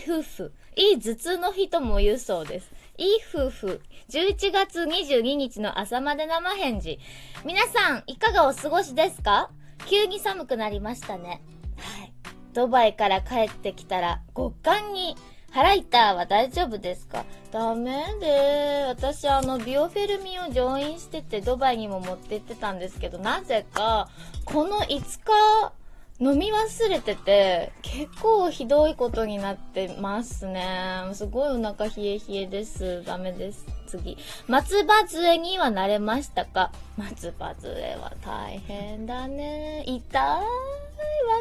い夫婦、いい頭痛の日とも言うそうです。いい夫婦、11月22日の朝まで生返事。皆さん、いかがお過ごしですか？急に寒くなりましたね。はい。ドバイから帰ってきたら、極寒に腹痛は大丈夫ですか？ダメで、私あの、ビオフェルミンを乗院しててドバイにも持って行ってたんですけど、なぜか、この5日、飲み忘れてて、結構ひどいことになってますね。すごいお腹冷え冷えです。ダメです。次。松葉杖には慣れましたか？松葉杖は大変だね。痛い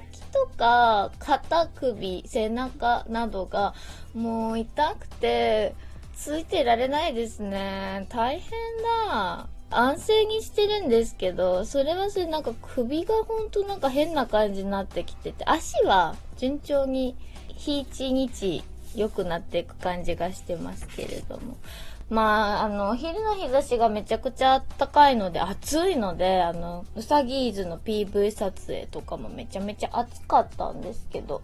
脇とか、肩首、背中などがもう痛くて、ついてられないですね。大変だ。安静にしてるんですけど、それはそれなんか首がほんとなんか変な感じになってきてて、足は順調に日一日良くなっていく感じがしてますけれども。まあ、あの、昼の日差しがめちゃくちゃ暖かいので、暑いので、あの、うさぎーズの PV 撮影とかもめちゃめちゃ暑かったんですけど、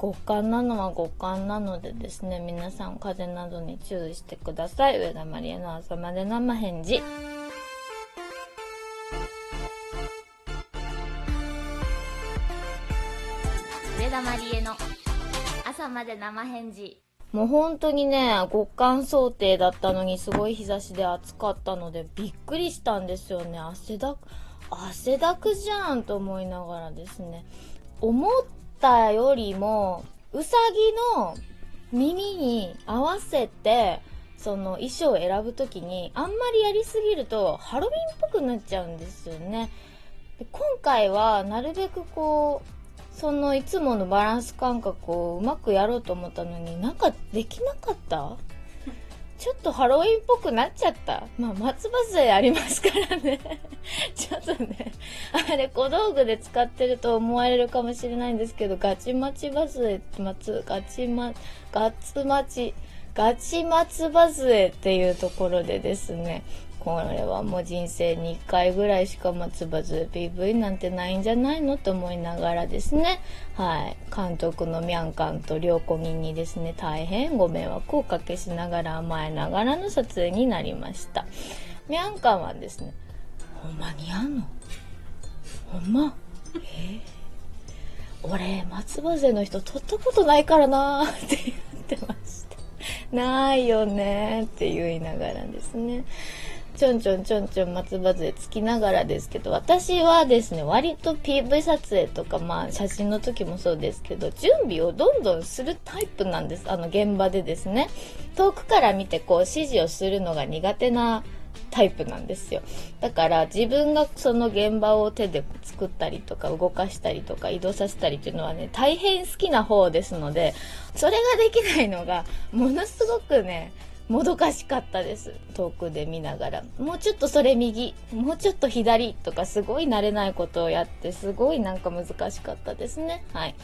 極寒なのは極寒なのでですね、皆さん風邪などに注意してください。上田まりえの朝まで生返事。田まりえの朝まで生返事もう本当にね、極寒想定だったのにすごい日差しで暑かったのでびっくりしたんですよね。汗だく、汗だくじゃんと思いながらですね。思ったよりも、うさぎの耳に合わせて、その衣装を選ぶときに、あんまりやりすぎるとハロウィンっぽくなっちゃうんですよね。で今回はなるべくこう、そのいつものバランス感覚をうまくやろうと思ったのになんかできなかった？ちょっとハロウィンっぽくなっちゃった。まあ、松葉杖ありますからね ちょっとね、あれ小道具で使ってると思われるかもしれないんですけど、ガチマチバ杖、松、ガチマ、ガツマチ、ガチ松葉杖っていうところでですね、これはもう人生に1回ぐらいしか松葉杖 PV なんてないんじゃないのと思いながらですね、はい、監督のミャンカンと両子人にですね、大変ご迷惑をおかけしながら甘えながらの撮影になりました。ミャンカンはですね、ほんまにやんの？ほんま？えー、俺、松葉杖の人撮ったことないからなー。って言ってました。ないよねって言いながらですね。ちょんちょんちょんちょん松葉杖つきながらですけど、私はですね、割と PV 撮影とか、まあ写真の時もそうですけど、準備をどんどんするタイプなんです。あの現場でですね。遠くから見てこう指示をするのが苦手なタイプなんですよ。だから自分がその現場を手で作ったりとか動かしたりとか移動させたりっていうのはね、大変好きな方ですので、それができないのがものすごくね、もどかしかったです。遠くで見ながら。もうちょっとそれ右、もうちょっと左とかすごい慣れないことをやって、すごいなんか難しかったですね。はい。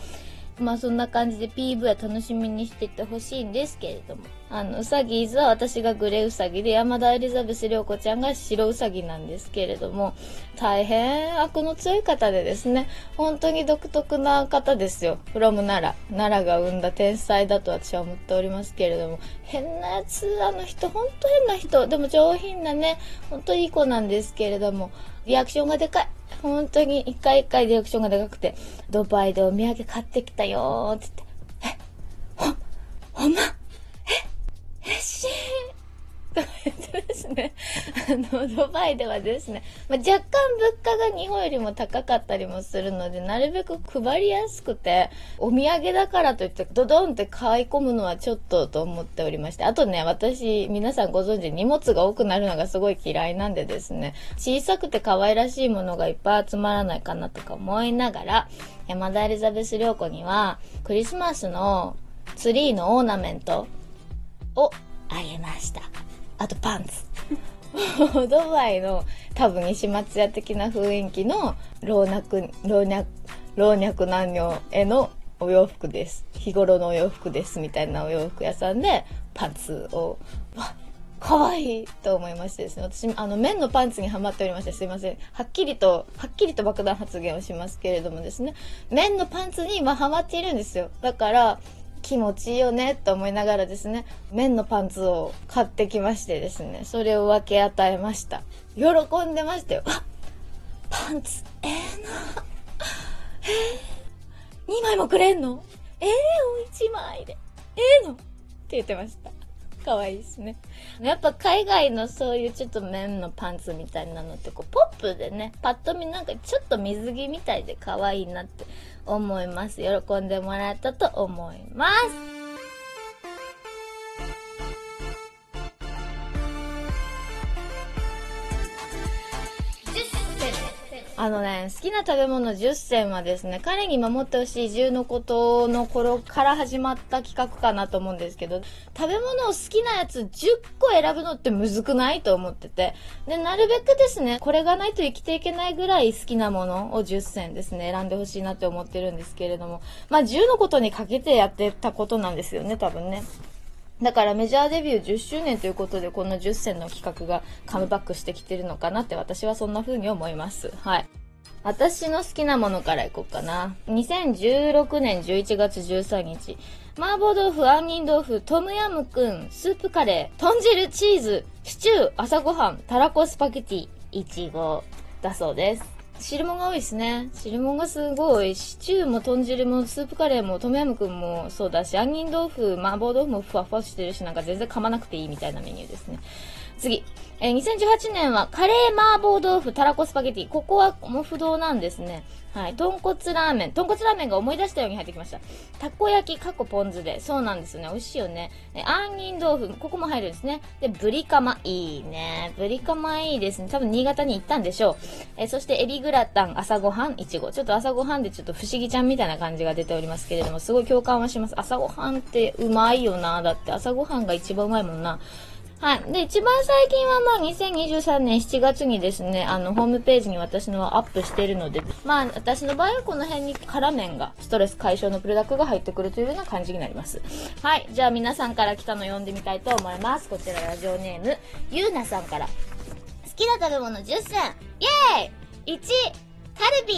まあそんな感じで PV は楽しみにしててほしいんですけれども。あの、うさぎーズは私がグレーうさぎで、山田エリザベス涼子ちゃんが白うさぎなんですけれども、大変悪の強い方でですね、本当に独特な方ですよ。フロム奈良。奈良が生んだ天才だと私は思っておりますけれども、変なやつ、あの人、本当変な人。でも上品なね、本当いい子なんですけれども、リアクションがでかい。本当に一回一回リアクションがでかくて、ドバイでお土産買ってきたよーって言って、え、ほ、ほんま？と言ってですね、あの、ドバイではですね、まあ、若干物価が日本よりも高かったりもするので、なるべく配りやすくて、お土産だからといってドドンって買い込むのはちょっとと思っておりまして、あとね、私、皆さんご存知、荷物が多くなるのがすごい嫌いなんでですね、小さくて可愛らしいものがいっぱい集まらないかなとか思いながら、山田エリザベス良子には、クリスマスのツリーのオーナメントをあげました。あとパンツ。ドバイの多分石松屋的な雰囲気の老若、老若、老若男女へのお洋服です。日頃のお洋服ですみたいなお洋服屋さんでパンツを、わ、かわいいと思いましてですね。私、あの、綿のパンツにはまっておりまして、すいません。はっきりと、はっきりと爆弾発言をしますけれどもですね。綿のパンツに今はまっているんですよ。だから、気持ちいいよねと思いながらですね、綿のパンツを買ってきましてですね、それを分け与えました。喜んでましたよ。あパンツ、ええー、な。えー、2枚もくれんの？ええー、お1枚で。ええー、の？って言ってました。可愛いですね。やっぱ海外のそういうちょっと綿のパンツみたいなのってこうポップでね、パッと見なんかちょっと水着みたいで可愛いなって思います。喜んでもらえたと思います。あのね、好きな食べ物10選はですね、彼に守ってほしい10のことの頃から始まった企画かなと思うんですけど、食べ物を好きなやつ10個選ぶのってむずくないと思ってて。で、なるべくですね、これがないと生きていけないぐらい好きなものを10選ですね、選んでほしいなって思ってるんですけれども、まあ10のことにかけてやってたことなんですよね、多分ね。だからメジャーデビュー10周年ということで、この10選の企画がカムバックしてきてるのかなって私はそんな風に思います。はい。私の好きなものからいこうかな。2016年11月13日。麻婆豆腐、杏仁豆腐、トムヤムクン、スープカレー、豚汁、チーズ、シチュー、朝ごはん、たらこスパゲティ、いちごだそうです。汁物が多いですね。汁物がすごい。シチューも豚汁もスープカレーもトムヤムクンもそうだし、杏仁豆腐、麻婆豆腐もふわふわしてるし、なんか全然噛まなくていいみたいなメニューですね。次。えー、2018年はカレー麻婆豆腐たらこスパゲティ。ここはも不動なんですね。はい。豚骨ラーメン。豚骨ラーメンが思い出したように入ってきました。たこ焼き、かっこポン酢で。そうなんですよね。美味しいよね。え、杏仁豆腐。ここも入るんですね。で、ブリカマ。いいね。ブリカマいいですね。多分新潟に行ったんでしょう。え、そしてエビグラタン、朝ごはん、いちご。ちょっと朝ごはんでちょっと不思議ちゃんみたいな感じが出ておりますけれども、すごい共感はします。朝ごはんってうまいよな。だって朝ごはんが一番うまいもんな。はい。で、一番最近はまあ2023年7月にですね、あの、ホームページに私のアップしているので、まあ私の場合はこの辺に辛麺が、ストレス解消のプロダクトが入ってくるというような感じになります。はい。じゃあ皆さんから来たの読んでみたいと思います。こちらラジオネーム、ゆうなさんから。好きな食べ物10選イェーイ !1、カルビ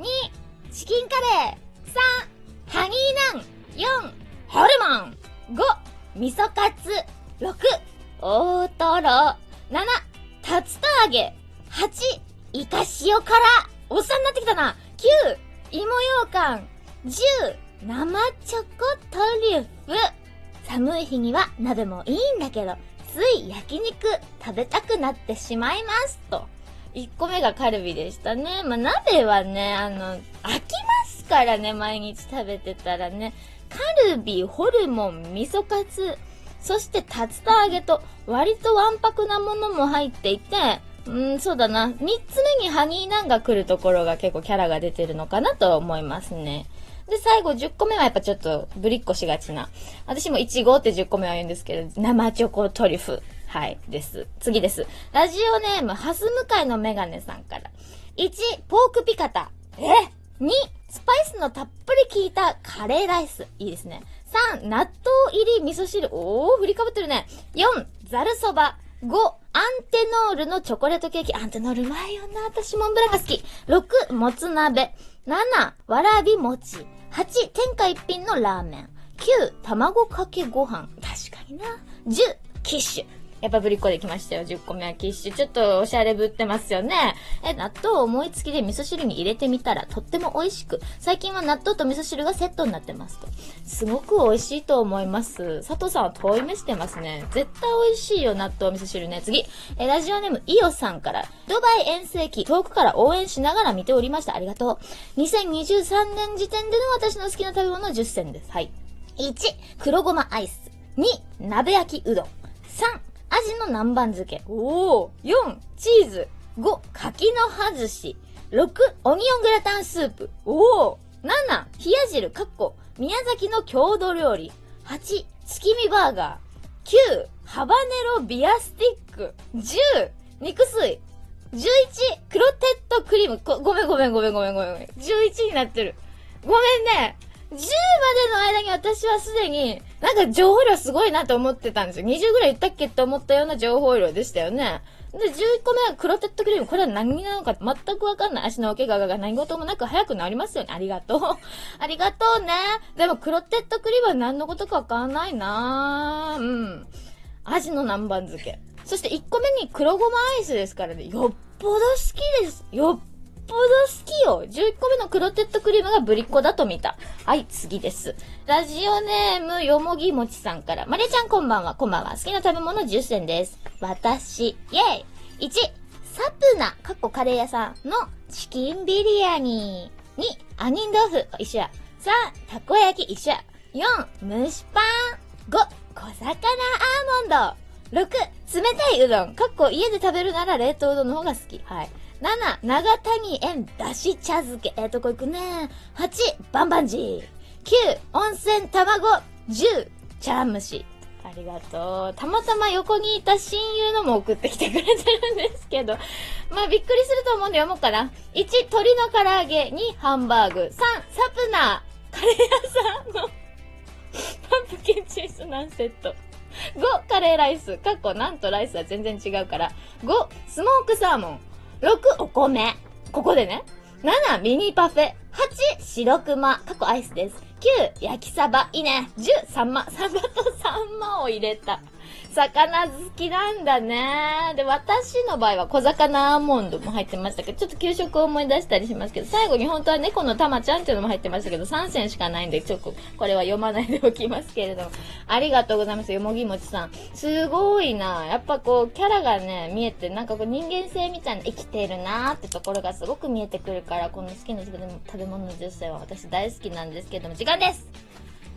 2、チキンカレー3、ハニーナン4、ホルモン5、味噌カツ6、大トロ。7、竜田揚げ。8、イカ塩辛。おっさんになってきたな。9、芋羊羹。10、生チョコトリュフ。寒い日には鍋もいいんだけど、つい焼肉食べたくなってしまいますと。1個目がカルビでしたね。まあ、鍋はね、あの、飽きますからね、毎日食べてたらね。カルビ、ホルモン、味噌カツ、そして、竜田揚げと、割とわんぱくなものも入っていて、うん、そうだな。三つ目にハニーナンが来るところが結構キャラが出てるのかなと思いますね。で、最後10個目はやっぱちょっとぶりっこしがちな。私も1号って10個目は言うんですけど、生チョコトリュフ。はい、です。次です。ラジオネーム、ハス向かいのメガネさんから。1、ポークピカタ。え !2、スパイスのたっぷり効いたカレーライス。いいですね。3、納豆入り味噌汁。おー、振りかぶってるね。4、ざるそば。5、アンテノールのチョコレートケーキ。アンテノールうまいよな。私モンブランが好き。6、もつ鍋。7、わらび餅。8、天下一品のラーメン。9、卵かけご飯。確かにな。10、キッシュ。やっぱぶりっ子できましたよ。10個目はキッシュ。ちょっとおしゃれぶってますよね。え、納豆を思いつきで味噌汁に入れてみたらとっても美味しく、最近は納豆と味噌汁がセットになってますと。すごく美味しいと思います。佐藤さんは遠い目してますね。絶対美味しいよ、納豆味噌汁ね。次。え、ラジオネームイオさんから、ドバイ遠征期、遠くから応援しながら見ておりました。ありがとう。2023年時点での私の好きな食べ物10選です。はい。1、黒ごまアイス。2、鍋焼きうどん。3、アジの南蛮漬け。おお !4、チーズ。5、柿の葉寿司。6、オニオングラタンスープ。おお !7、冷や汁、かっこ、宮崎の郷土料理。8、月見バーガー。9、ハバネロビアスティック。10、肉水。11、クロテッドクリーム。ごめんごめんごめんごめんごめん。11になってる。ごめんね。10までの間に私はすでに、なんか情報量すごいなと思ってたんですよ。20ぐらい言ったっけって思ったような情報量でしたよね。で、11個目はクロテッドクリーム。これは何なのか全くわかんない。足のお怪我が何事もなく早く治りますよね。ありがとう。ありがとうね。でも、クロテッドクリームは何のことかわかんないなうん。味の南蛮漬け。そして1個目に黒ごまアイスですからね。よっぽど好きです。よっぽど好よ。11個目のクロテッドクリームがぶりっ子だと見た。はい、次です。ラジオネーム、よもぎもちさんから。まりちゃんこんばんは、こんばんは。好きな食べ物10選です。私、イェイ !1、サプナ、かっこカレー屋さんのチキンビリヤニ。2、アニン豆腐、一緒や。3、たこ焼き、一緒や。4、蒸しパン。5、小魚アーモンド。6、冷たいうどん。かっこ家で食べるなら冷凍うどんの方が好き。はい。7、長谷園だし茶漬け。えー、とこ行くね。8、バンバンジー。9、温泉卵。10、茶碗蒸し。ありがとう。たまたま横にいた親友のも送ってきてくれてるんですけど。まあ、びっくりすると思うんで読もうかな。1、鶏の唐揚げ。2、ハンバーグ。3、サプナー。カレー屋さんのパンプキンチーズナンセット。5、カレーライス。かっこなんとライスは全然違うから。5、スモークサーモン。六、お米。ここでね。七、ミニパフェ。八、白熊。過去アイスです。九、焼きサバ。いいね。10、サンマ。サバとサンマを入れた。魚好きなんだね。で、私の場合は小魚アーモンドも入ってましたけど、ちょっと給食を思い出したりしますけど、最後に本当は猫のたまちゃんっていうのも入ってましたけど、3選しかないんで、ちょっとこれは読まないでおきますけれども。ありがとうございます。よもぎもちさん。すごいな。やっぱこう、キャラがね、見えて、なんかこう人間性みたいな生きているなーってところがすごく見えてくるから、この好きな食べ物の女性は私大好きなんですけども、時間です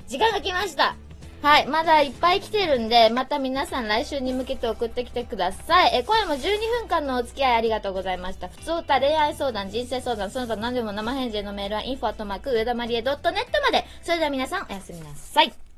時間が来ましたはい。まだいっぱい来てるんで、また皆さん来週に向けて送ってきてください。え、今夜も12分間のお付き合いありがとうございました。普通歌、恋愛相談、人生相談、その他何でも生返事へのメールは info@ 上田まりえ .net まで。それでは皆さん、おやすみなさい。